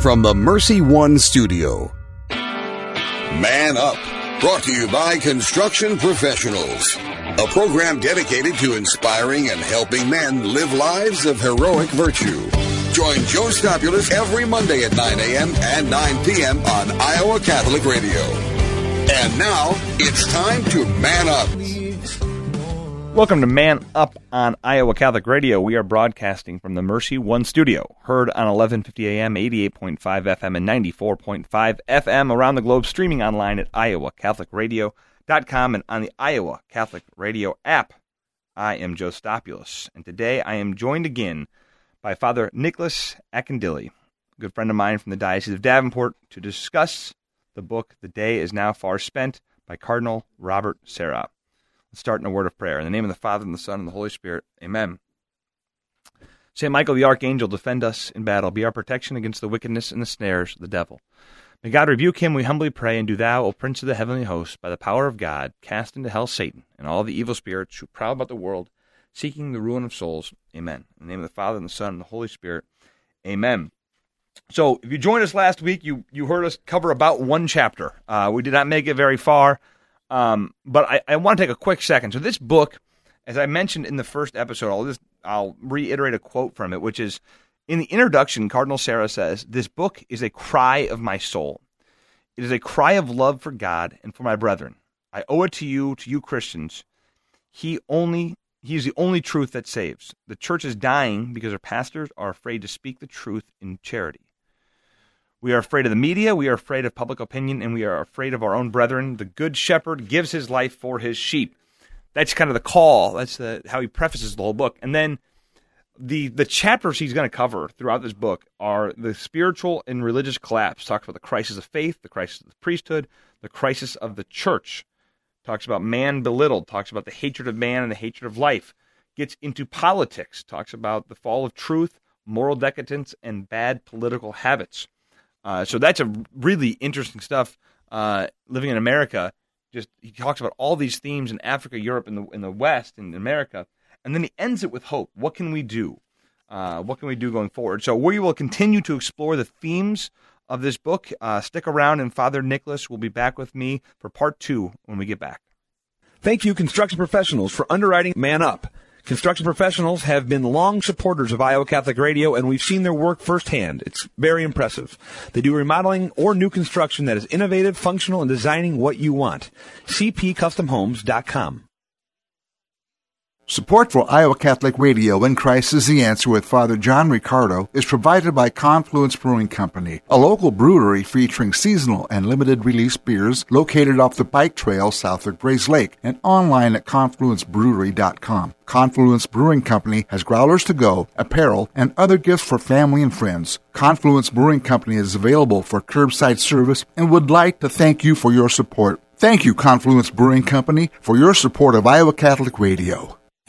from the Mercy One studio. Man Up, brought to you by Construction Professionals, a program dedicated to inspiring and helping men live lives of heroic virtue. Join Joe Stopulus every Monday at 9 a.m. and 9 p.m. on Iowa Catholic Radio. And now it's time to man up. Welcome to Man Up on Iowa Catholic Radio. We are broadcasting from the Mercy One studio, heard on 1150 AM, 88.5 FM, and 94.5 FM around the globe, streaming online at iowacatholicradio.com and on the Iowa Catholic Radio app. I am Joe Stopulus, and today I am joined again by Father Nicholas Akindele, a good friend of mine from the Diocese of Davenport, to discuss the book The Day is Now Far Spent by Cardinal Robert Sarah. Let's start in a word of prayer. In the name of the Father, and the Son, and the Holy Spirit. Amen. Saint Michael the Archangel, defend us in battle. Be our protection against the wickedness and the snares of the devil. May God rebuke him, we humbly pray, and do thou, O Prince of the heavenly host, by the power of God, cast into hell Satan and all the evil spirits who prowl about the world, seeking the ruin of souls. Amen. In the name of the Father, and the Son, and the Holy Spirit. Amen. So, if you joined us last week, you, you heard us cover about one chapter. Uh, we did not make it very far. Um, but I, I want to take a quick second. So this book, as I mentioned in the first episode, I'll just I'll reiterate a quote from it, which is in the introduction, Cardinal Sarah says, This book is a cry of my soul. It is a cry of love for God and for my brethren. I owe it to you, to you Christians. He only he is the only truth that saves. The church is dying because our pastors are afraid to speak the truth in charity. We are afraid of the media, we are afraid of public opinion, and we are afraid of our own brethren. The good shepherd gives his life for his sheep. That's kind of the call. That's the, how he prefaces the whole book. And then the the chapters he's going to cover throughout this book are the spiritual and religious collapse. Talks about the crisis of faith, the crisis of the priesthood, the crisis of the church. Talks about man belittled. Talks about the hatred of man and the hatred of life. Gets into politics. Talks about the fall of truth, moral decadence, and bad political habits. Uh, so that's a really interesting stuff. Uh, living in America, just he talks about all these themes in Africa, Europe, and the in the West, in America, and then he ends it with hope. What can we do? Uh, what can we do going forward? So we will continue to explore the themes of this book. Uh, stick around, and Father Nicholas will be back with me for part two when we get back. Thank you, construction professionals, for underwriting Man Up. Construction professionals have been long supporters of Iowa Catholic Radio, and we've seen their work firsthand. It's very impressive. They do remodeling or new construction that is innovative, functional, and designing what you want. CPCustomHomes.com. Support for Iowa Catholic Radio and Christ is the Answer with Father John Riccardo is provided by Confluence Brewing Company, a local brewery featuring seasonal and limited release beers located off the bike trail south of Grays Lake and online at confluencebrewery.com. Confluence Brewing Company has growlers to go, apparel, and other gifts for family and friends. Confluence Brewing Company is available for curbside service and would like to thank you for your support. Thank you, Confluence Brewing Company, for your support of Iowa Catholic Radio.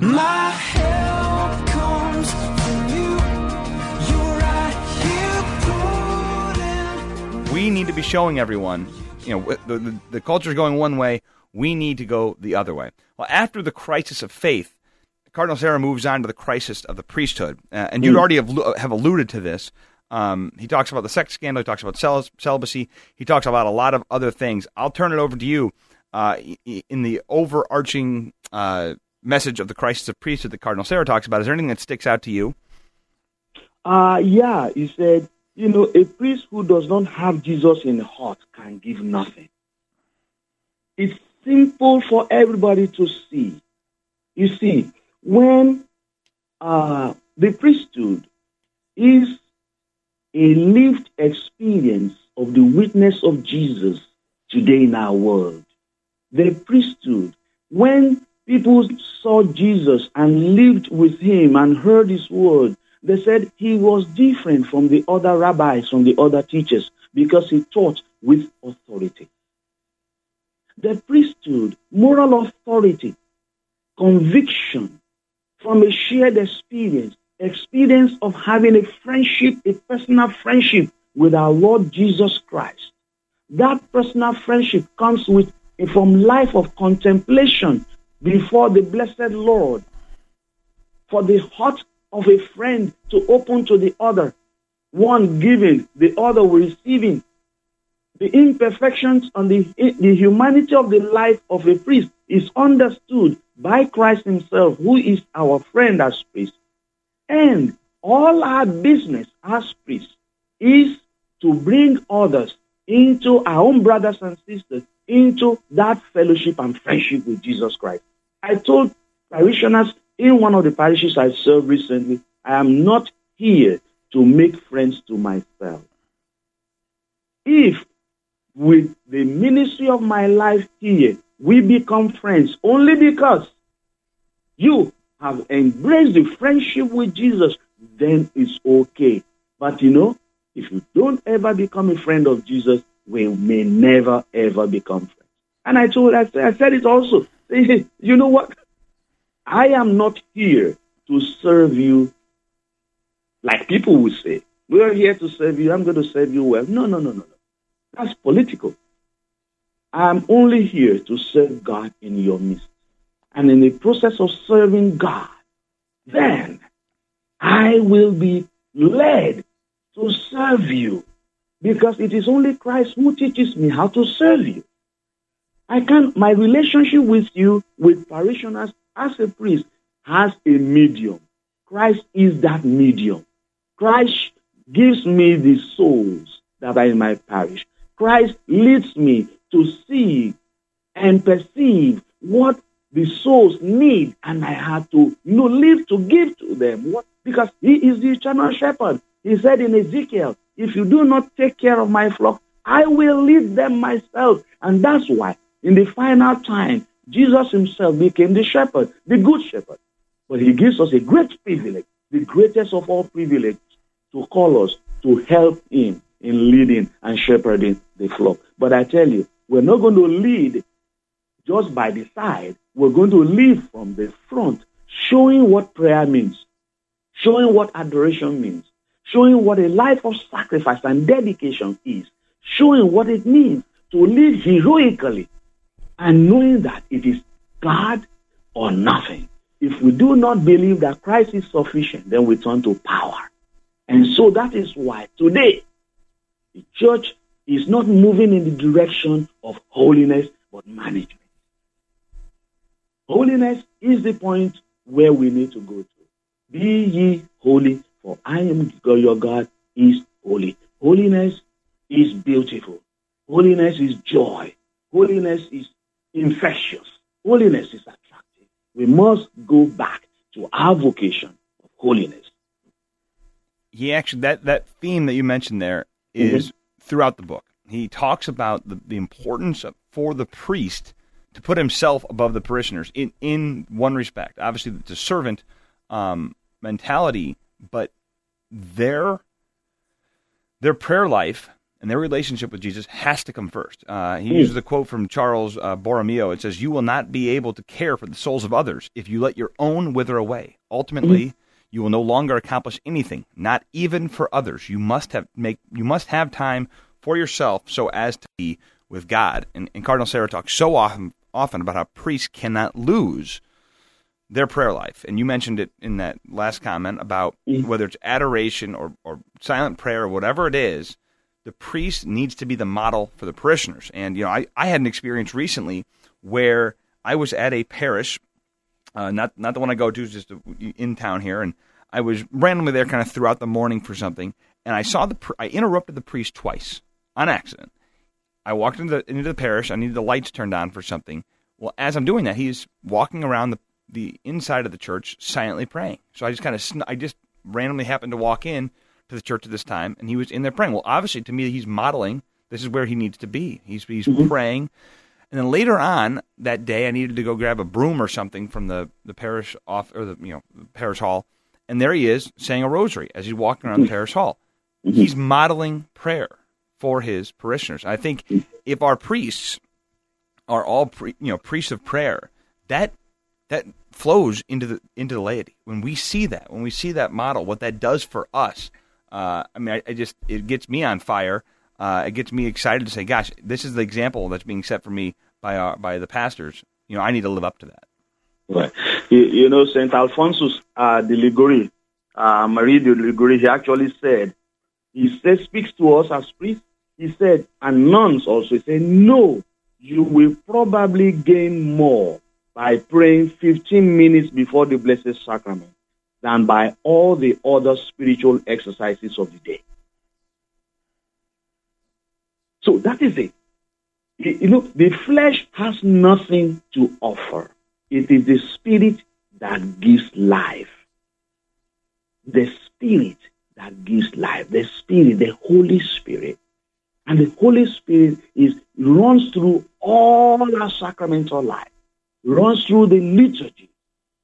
My help comes from you. Right We need to be showing everyone, you know, the, the, the culture is going one way. We need to go the other way. Well, after the crisis of faith, Cardinal Sarah moves on to the crisis of the priesthood, uh, and you already have, have alluded to this. Um, he talks about the sex scandal. He talks about cel- celibacy. He talks about a lot of other things. I'll turn it over to you uh, in the overarching uh, message of the crisis of priesthood that Cardinal Sarah talks about. Is there anything that sticks out to you? Uh, yeah, he said, you know, a priest who does not have Jesus in the heart can give nothing. It's simple for everybody to see. You see, when uh, the priesthood is a lived experience of the witness of Jesus today in our world, the priesthood, when people saw Jesus and lived with him and heard his word They said he was different from the other rabbis, from the other teachers, because he taught with authority. The priesthood, moral authority, conviction from a shared experience, experience of having a friendship, a personal friendship with our Lord Jesus Christ. That personal friendship comes with from life of contemplation before the blessed Lord. For the heart of a friend to open to the other, one giving, the other receiving. The imperfections and the, the humanity of the life of a priest is understood by Christ Himself, who is our friend as priest. And all our business as priests is to bring others into our own brothers and sisters into that fellowship and friendship with Jesus Christ. I told parishioners in one of the parishes I served recently, I am not here to make friends to myself. If with the ministry of my life here, we become friends only because you have embraced the friendship with Jesus, then it's okay. But you know, if you don't ever become a friend of Jesus, we may never ever become friends. And I told, I said, I said it also. You know what? I am not here to serve you like people would say. We are here to serve you. I'm going to serve you well. No, no, no, no, no. That's political. I'm only here to serve God in your midst. And in the process of serving God, then I will be led to serve you because it is only Christ who teaches me how to serve you. I can my relationship with you, with parishioners, as a priest, has a medium. Christ is that medium. Christ gives me the souls that are in my parish. Christ leads me to see and perceive what the souls need, and I have to you know, live to give to them. What? Because He is the eternal shepherd. He said in Ezekiel, if you do not take care of my flock, I will lead them myself. And that's why, in the final time, Jesus himself became the shepherd, the good shepherd. But he gives us a great privilege, the greatest of all privileges, to call us to help him in leading and shepherding the flock. But I tell you, we're not going to lead just by the side. We're going to lead from the front, showing what prayer means, showing what adoration means, showing what a life of sacrifice and dedication is, showing what it means to live heroically, and knowing that it is God or nothing. If we do not believe that Christ is sufficient, then we turn to power. And so that is why today the church is not moving in the direction of holiness but management. Holiness is the point where we need to go to. Be ye holy, for I am God, your God is holy. Holiness is beautiful. Holiness is joy. Holiness is infectious. Holiness is attractive. We must go back to our vocation of holiness. he actually that that theme that you mentioned there is throughout the book. He talks about the, the importance of, for the priest to put himself above the parishioners in in one respect. Obviously, it's a servant um, mentality, but their their prayer life and their relationship with Jesus has to come first. Uh, he uses a quote from Charles uh, Borromeo. It says, "You will not be able to care for the souls of others if you let your own wither away. Ultimately, you will no longer accomplish anything, not even for others. You must have make you must have time for yourself so as to be with God." And, and Cardinal Sarah talks so often often about how priests cannot lose their prayer life. And you mentioned it in that last comment about whether it's adoration or, or silent prayer or whatever it is, the priest needs to be the model for the parishioners. And, you know, I, I had an experience recently where I was at a parish, uh, not, not the one I go to, just in town here, and I was randomly there kind of throughout the morning for something, and I saw the, I interrupted the priest twice on accident. I walked into the, into the parish. I needed the lights turned on for something. Well, as I'm doing that, he's walking around the, the inside of the church silently praying. So I just kind of sn- I just randomly happened to walk in to the church at this time, and he was in there praying. Well, obviously, to me, he's modeling. This is where he needs to be. He's he's mm-hmm. praying. And then later on that day, I needed to go grab a broom or something from the, the parish off or the you know the parish hall, and there he is saying a rosary as he's walking around the mm-hmm. parish hall. Mm-hmm. He's modeling prayer for his parishioners. I think if our priests are all pre, you know priests of prayer, that that flows into the into the laity. When we see that, when we see that model, what that does for us, uh, I mean, I, I just it gets me on fire. Uh, it gets me excited to say, "Gosh, this is the example that's being set for me by our by the pastors." You know, I need to live up to that. Right. You, you know, St. Alphonsus uh, de Liguori, uh, Marie de Liguori, he actually said, he said, speaks to us as priests. He said, and nuns also, he said, no, you will probably gain more by praying 15 minutes before the Blessed Sacrament than by all the other spiritual exercises of the day. So that is it. You know, the flesh has nothing to offer. It is the spirit that gives life. The spirit that gives life. The spirit, the Holy Spirit. And the Holy Spirit is runs through all our sacramental life. Runs through the liturgy.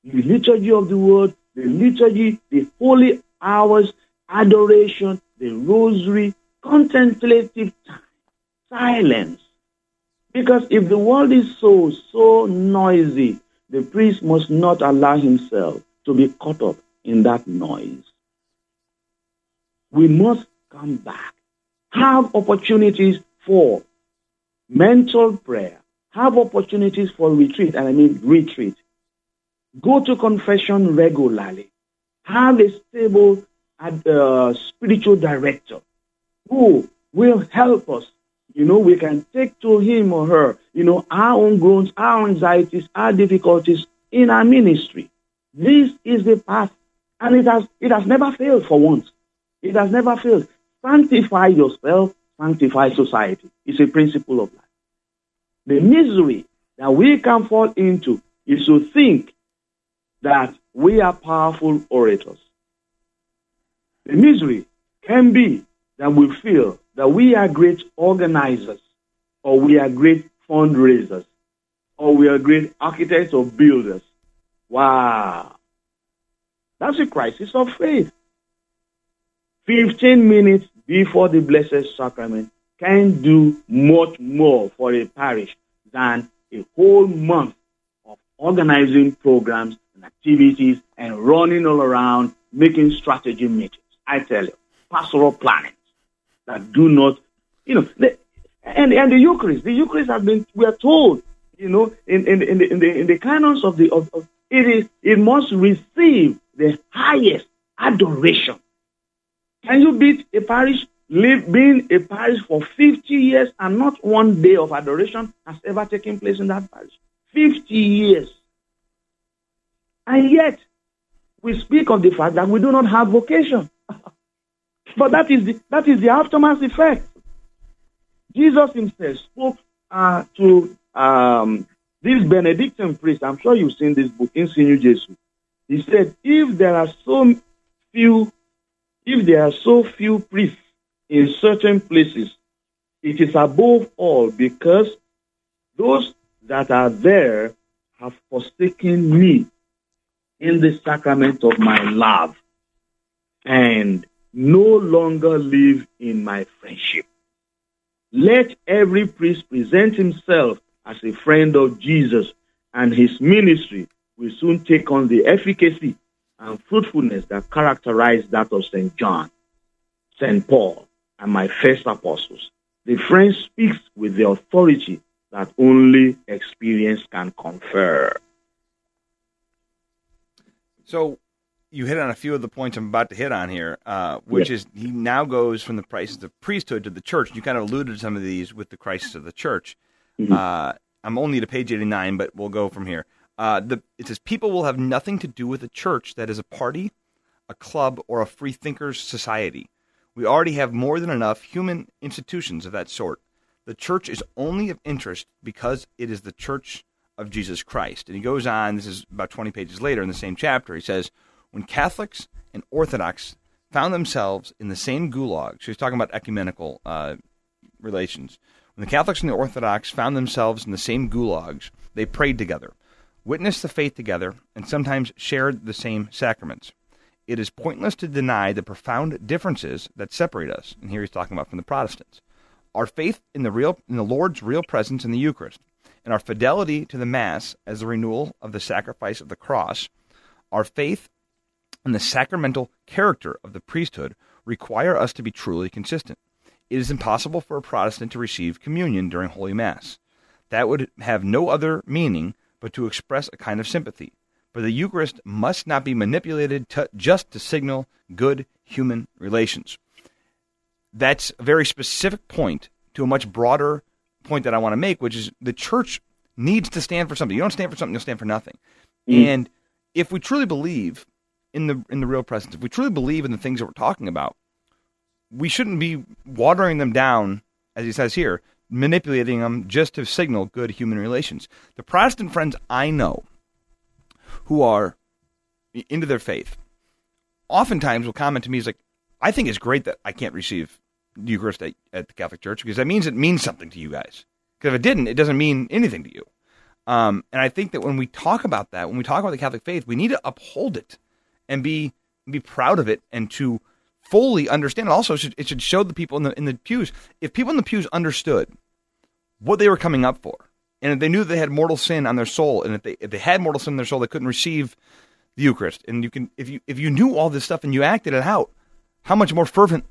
The liturgy of the word, the liturgy, the holy hours, adoration, the rosary, contemplative time, silence. Because if the world is so, so noisy, the priest must not allow himself to be caught up in that noise. We must come back. Have opportunities for mental prayer. Have opportunities for retreat, and I mean retreat. Go to confession regularly. Have a stable uh, spiritual director who will help us. You know, we can take to him or her, you know, our own groans, our anxieties, our difficulties in our ministry. This is the path, and it has it has never failed for once. It has never failed. Sanctify yourself, sanctify society. It's a principle of life. The misery that we can fall into is to think that we are powerful orators. The misery can be that we feel that we are great organizers, or we are great fundraisers, or we are great architects or builders. Wow. That's a crisis of faith. 15 minutes before the Blessed Sacrament can do much more for a parish than a whole month of organizing programs and activities and running all around making strategy meetings. I tell you, pastoral planning that do not, you know, and and the Eucharist, the Eucharist has been, we are told, you know, in in in the in the, in the canons of the of, of it is it must receive the highest adoration. Can you beat a parish live, being a parish for 50 years and not one day of adoration has ever taken place in that parish? 50 years. And yet, we speak of the fact that we do not have vocation. but that is the, that is the aftermath effect. Jesus himself spoke uh, to um, this Benedictine priest. I'm sure you've seen this book, In Sinu Jesus. He said, if there are so few, if there are so few priests in certain places, it is above all because those that are there have forsaken me in the sacrament of my love and no longer live in my friendship. Let every priest present himself as a friend of Jesus, and his ministry will soon take on the efficacy and fruitfulness that characterize that of St. John, St. Paul, and my first apostles. The friend speaks with the authority that only experience can confer. So you hit on a few of the points I'm about to hit on here, uh, which Yes. is he now goes from the crisis of priesthood to the church. You kind of alluded to some of these with the crisis of the church. Uh, I'm only to page 89, but we'll go from here. Uh, the, it says people will have nothing to do with a church that is a party, a club, or a free thinkers society. We already have more than enough human institutions of that sort. The church is only of interest because it is the church of Jesus Christ. And he goes on, this is about 20 pages later in the same chapter. He says, When Catholics and Orthodox found themselves in the same gulag, so he's talking about ecumenical uh, relations. When the Catholics and the Orthodox found themselves in the same gulags, they prayed together, witnessed the faith together, and sometimes shared the same sacraments. It is pointless to deny the profound differences that separate us. And here he's talking about from the Protestants. Our faith in the real in the Lord's real presence in the Eucharist, and our fidelity to the Mass as the renewal of the sacrifice of the cross, our faith in the sacramental character of the priesthood require us to be truly consistent. It is impossible for a Protestant to receive communion during Holy Mass. That would have no other meaning but to express a kind of sympathy. For the Eucharist must not be manipulated to, just to signal good human relations. That's a very specific point to a much broader point that I want to make, which is the church needs to stand for something. You don't stand for something, you'll stand for nothing. Mm. And if we truly believe in the in the real presence, if we truly believe in the things that we're talking about, we shouldn't be watering them down, as he says here, manipulating them just to signal good human relations. The Protestant friends I know who are into their faith oftentimes will comment to me, is like, I think it's great that I can't receive the Eucharist at, at the Catholic Church because that means it means something to you guys. Because if it didn't, it doesn't mean anything to you. Um, and I think that when we talk about that, when we talk about the Catholic faith, we need to uphold it and be be proud of it and to fully understand. It also, should, it should show the people in the in the pews. If people in the pews understood what they were coming up for, and they knew they had mortal sin on their soul, and if they if they had mortal sin in their soul, they couldn't receive the Eucharist. And you can if you if you knew all this stuff and you acted it out, how much more fervent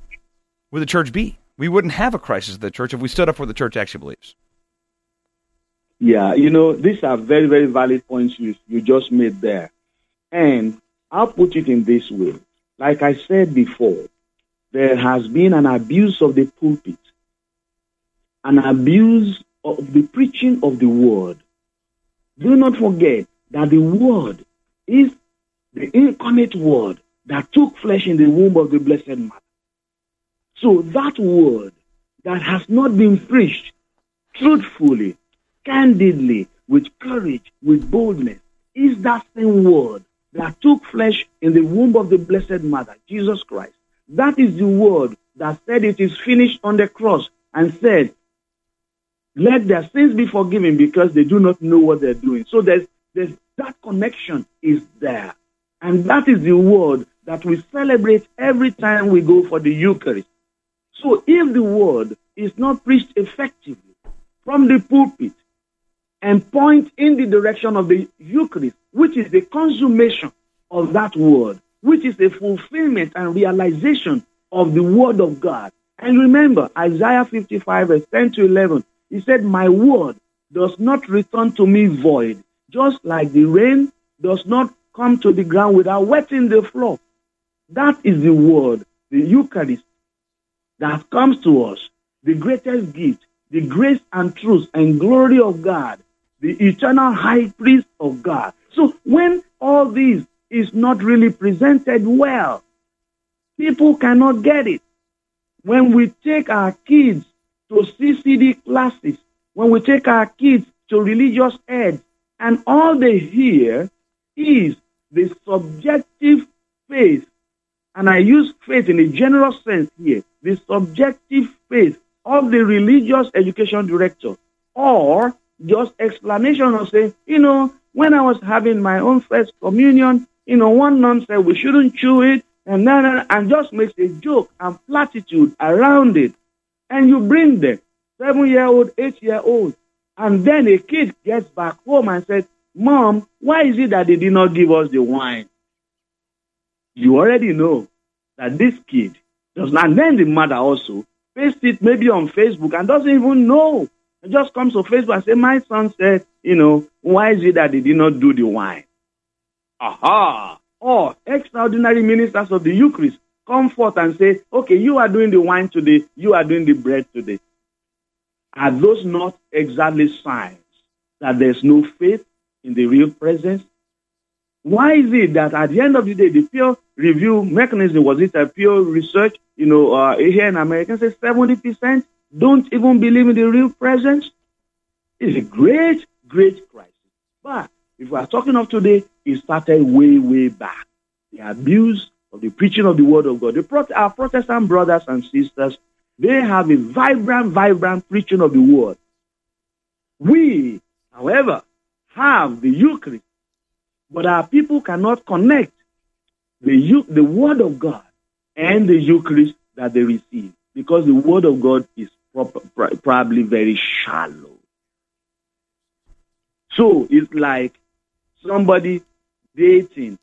would the church be? We wouldn't have a crisis of the church if we stood up for the church actually believes. Yeah, you know, these are very, very valid points you, you just made there. And I'll put it in this way. Like I said before, there has been an abuse of the pulpit, an abuse of the preaching of the word. Do not forget that the word is the incarnate word that took flesh in the womb of the Blessed Mother. So that word that has not been preached truthfully, candidly, with courage, with boldness, is that same word that took flesh in the womb of the Blessed Mother, Jesus Christ. That is the word that said it is finished on the cross and said, let their sins be forgiven because they do not know what they're doing. So there's, there's that connection is there. And that is the word that we celebrate every time we go for the Eucharist. So if the word is not preached effectively from the pulpit and point in the direction of the Eucharist, which is the consummation of that word, which is the fulfillment and realization of the word of God. And remember, Isaiah 55, verse 10 to 11, he said, My word does not return to me void, just like the rain does not come to the ground without wetting the floor. That is the word, the Eucharist, that comes to us, the greatest gift, the grace and truth and glory of God, the eternal high priest of God. So when all this is not really presented well, people cannot get it. When we take our kids to CCD classes, when we take our kids to religious ed, and all they hear is the subjective faith, and I use faith in a general sense here, the subjective faith of the religious education director, or just explanation of saying, you know, when I was having my own first communion, you know, one nun said we shouldn't chew it, and and just makes a joke and platitude around it, and you bring them seven year old, eight year old, and then a kid gets back home and says, "Mom, why is it that they did not give us the wine?" You already know that this kid does not. And then the mother also paste it maybe on Facebook and doesn't even know. It just comes to Facebook and say, "My son said, you know, why is it that they did not do the wine?" Aha! Or extraordinary ministers of the Eucharist come forth and say, "Okay, you are doing the wine today. You are doing the bread today." Are those not exactly signs that there's no faith in the real presence? Why is it that at the end of the day, the peer review mechanism was it a peer research? You know, uh, here in America, say seventy percent don't even believe in the real presence. It's a great, great crisis. But if we are talking of today, it started way, way back. The abuse of the preaching of the word of God. The our Protestant brothers and sisters, they have a vibrant, vibrant preaching of the word. We, however, have the Eucharist, but our people cannot connect the the Word of God and the Eucharist that they receive, because the Word of God is probably very shallow. So it's like somebody dating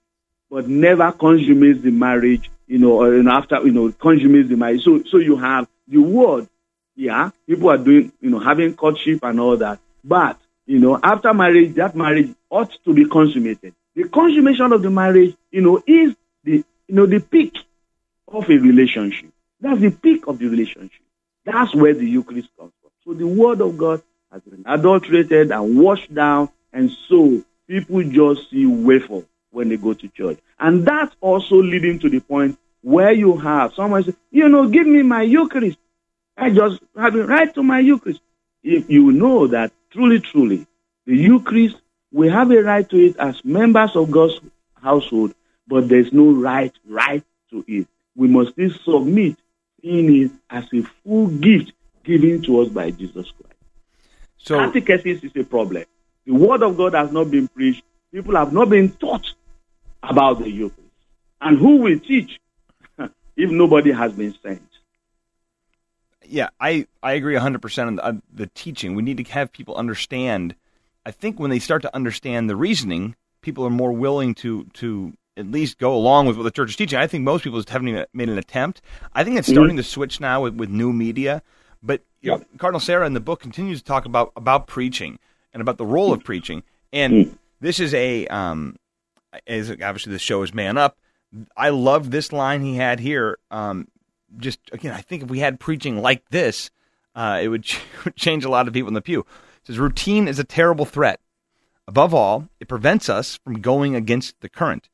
but never consummates the marriage, you know, or you know, after you know consummates the marriage. So so you have the word, yeah. People are doing, you know, having courtship and all that, but you know, after marriage, that marriage ought to be consummated. The consummation of the marriage, you know, is the you know the peak of a relationship. That's the peak of the relationship. That's where the Eucharist comes from. So the Word of God has been adulterated and washed down, and so people just see wafer when they go to church. And that's also leading to the point where you have someone say, you know, give me my Eucharist. I just have it right to my Eucharist. If you know that truly, truly, the Eucharist, we have a right to it as members of God's household, but there's no right, right to it. We must still submit in it as a full gift given to us by Jesus Christ. So Catechesis is a problem. The word of God has not been preached. People have not been taught about the Eucharist. And who will teach if nobody has been sent? yeah, I, I agree 100% on the, on the teaching. We need to have people understand. I think when they start to understand the reasoning, people are more willing to, to at least go along with what the church is teaching. I think most people just haven't even made an attempt. I think it's starting to switch now with, with new media. But you know, Cardinal Sarah in the book continues to talk about, about preaching and about the role of preaching. And this is a, um, as obviously the show is Man Up. I love this line he had here. Um, just again, I think if we had preaching like this, uh, it would, ch- change a lot of people in the pew. It says routine is a terrible threat. Above all, it prevents us from going against the current.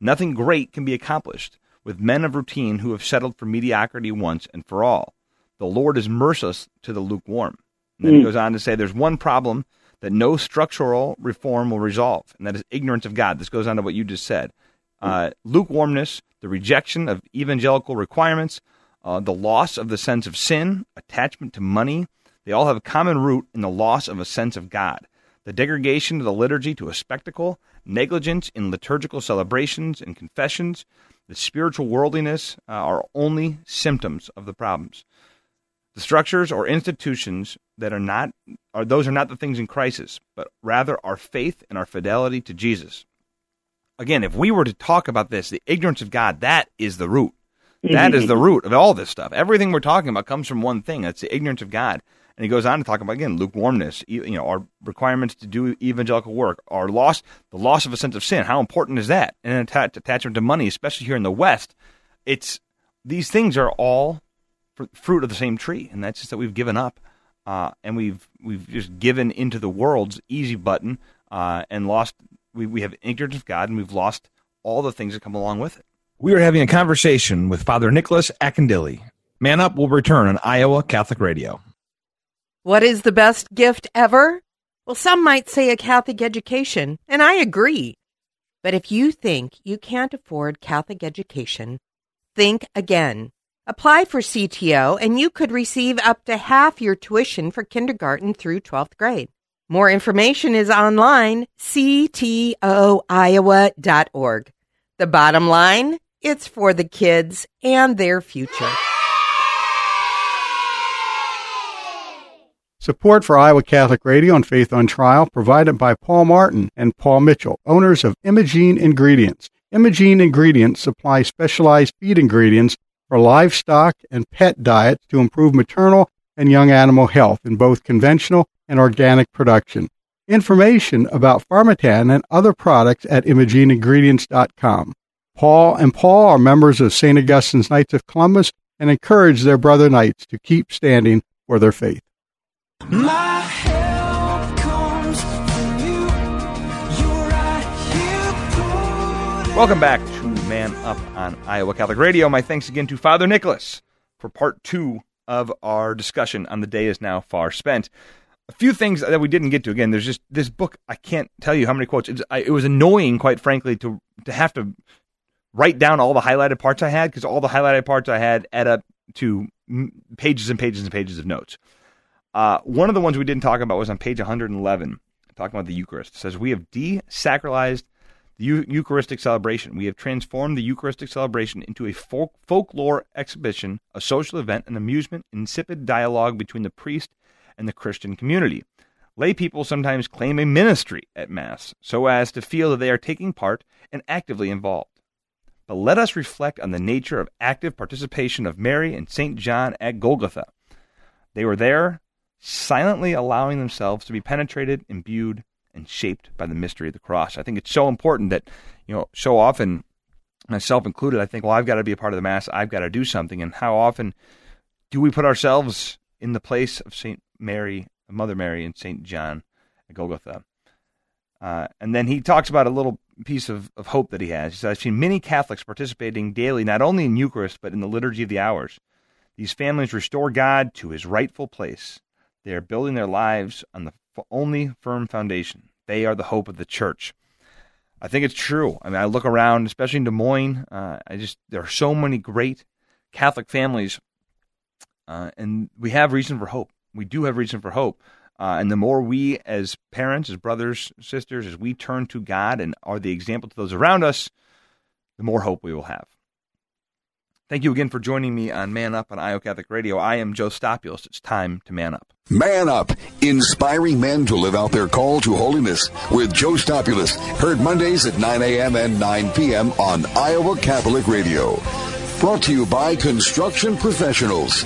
Nothing great can be accomplished with men of routine who have settled for mediocrity once and for all. The Lord is merciless to the lukewarm. And then he goes on to say there's one problem that no structural reform will resolve, and that is ignorance of God. This goes on to what you just said. Uh, lukewarmness, the rejection of evangelical requirements, uh, the loss of the sense of sin, attachment to money, they all have a common root in the loss of a sense of God. The degradation of the liturgy to a spectacle, negligence in liturgical celebrations and confessions, the spiritual worldliness uh, are only symptoms of the problems. The structures or institutions that are not are those are not the things in crisis, but rather our faith and our fidelity to Jesus. Again, if we were to talk about this, the ignorance of God, that is the root. That is the root of all this stuff. Everything we're talking about comes from one thing. That's the ignorance of God. And he goes on to talk about again lukewarmness, you know, our requirements to do evangelical work, our loss, the loss of a sense of sin. How important is that? And an atta- attachment to money, especially here in the West. It's these things are all fr- fruit of the same tree, and that's just that we've given up, uh, and we've we've just given into the world's easy button, uh, and lost. We we have ignorance of God, and we've lost all the things that come along with it. We are having a conversation with Father Nicholas Akindele. Man Up will return on Iowa Catholic Radio. What is the best gift ever? Well, some might say a Catholic education, and I agree. But if you think you can't afford Catholic education, think again. Apply for CTO, and you could receive up to half your tuition for kindergarten through 12th grade. More information is online, ctoiowa.org. The bottom line, it's for the kids and their future. Support for Iowa Catholic Radio and Faith on Trial provided by Paul Martin and Paul Mitchell, owners of Imogene Ingredients. Imogene Ingredients supply specialized feed ingredients for livestock and pet diets to improve maternal and young animal health in both conventional and organic production. Information about Farmatan and other products at imogeneingredients.com. Paul and Paul are members of St. Augustine's Knights of Columbus and encourage their brother knights to keep standing for their faith. My Welcome back to Man Up on Iowa Catholic Radio. My thanks again to Father Nicholas for part two of our discussion on the day is now far spent. A few things that we didn't get to. Again, there's just this book. I can't tell you how many quotes. It's, I, it was annoying, quite frankly, to to have to write down all the highlighted parts I had because all the highlighted parts I had add up to pages and pages and pages of notes. Uh, one of the ones we didn't talk about was on page 111, talking about the Eucharist. It says, We have desacralized the Eu- Eucharistic celebration. We have transformed the Eucharistic celebration into a folk- folklore exhibition, a social event, an amusement, insipid dialogue between the priest and the Christian community. Lay people sometimes claim a ministry at Mass so as to feel that they are taking part and actively involved. But let us reflect on the nature of active participation of Mary and St. John at Golgotha. They were there, silently allowing themselves to be penetrated, imbued, and shaped by the mystery of the cross. I think it's so important that, you know, so often, myself included, I think, well, I've got to be a part of the Mass, I've got to do something. And how often do we put ourselves in the place of St. Mary, Mother Mary, and St. John at Golgotha? Uh, and then he talks about a little piece of, of hope that he has. He says, I've seen many Catholics participating daily, not only in Eucharist, but in the Liturgy of the Hours. These families restore God to his rightful place. They are building their lives on the only firm foundation. They are the hope of the church. I think it's true. I mean, I look around, especially in Des Moines. Uh, I just there are so many great Catholic families, uh, and we have reason for hope. We do have reason for hope. Uh, and the more we, as parents, as brothers, sisters, as we turn to God and are the example to those around us, the more hope we will have. Thank you again for joining me on Man Up on Iowa Catholic Radio. I am Joe Stopulus. It's time to man up. Man Up, inspiring men to live out their call to holiness with Joe Stopulus. Heard Mondays at 9 a.m. and 9 p.m. on Iowa Catholic Radio. Brought to you by Construction Professionals.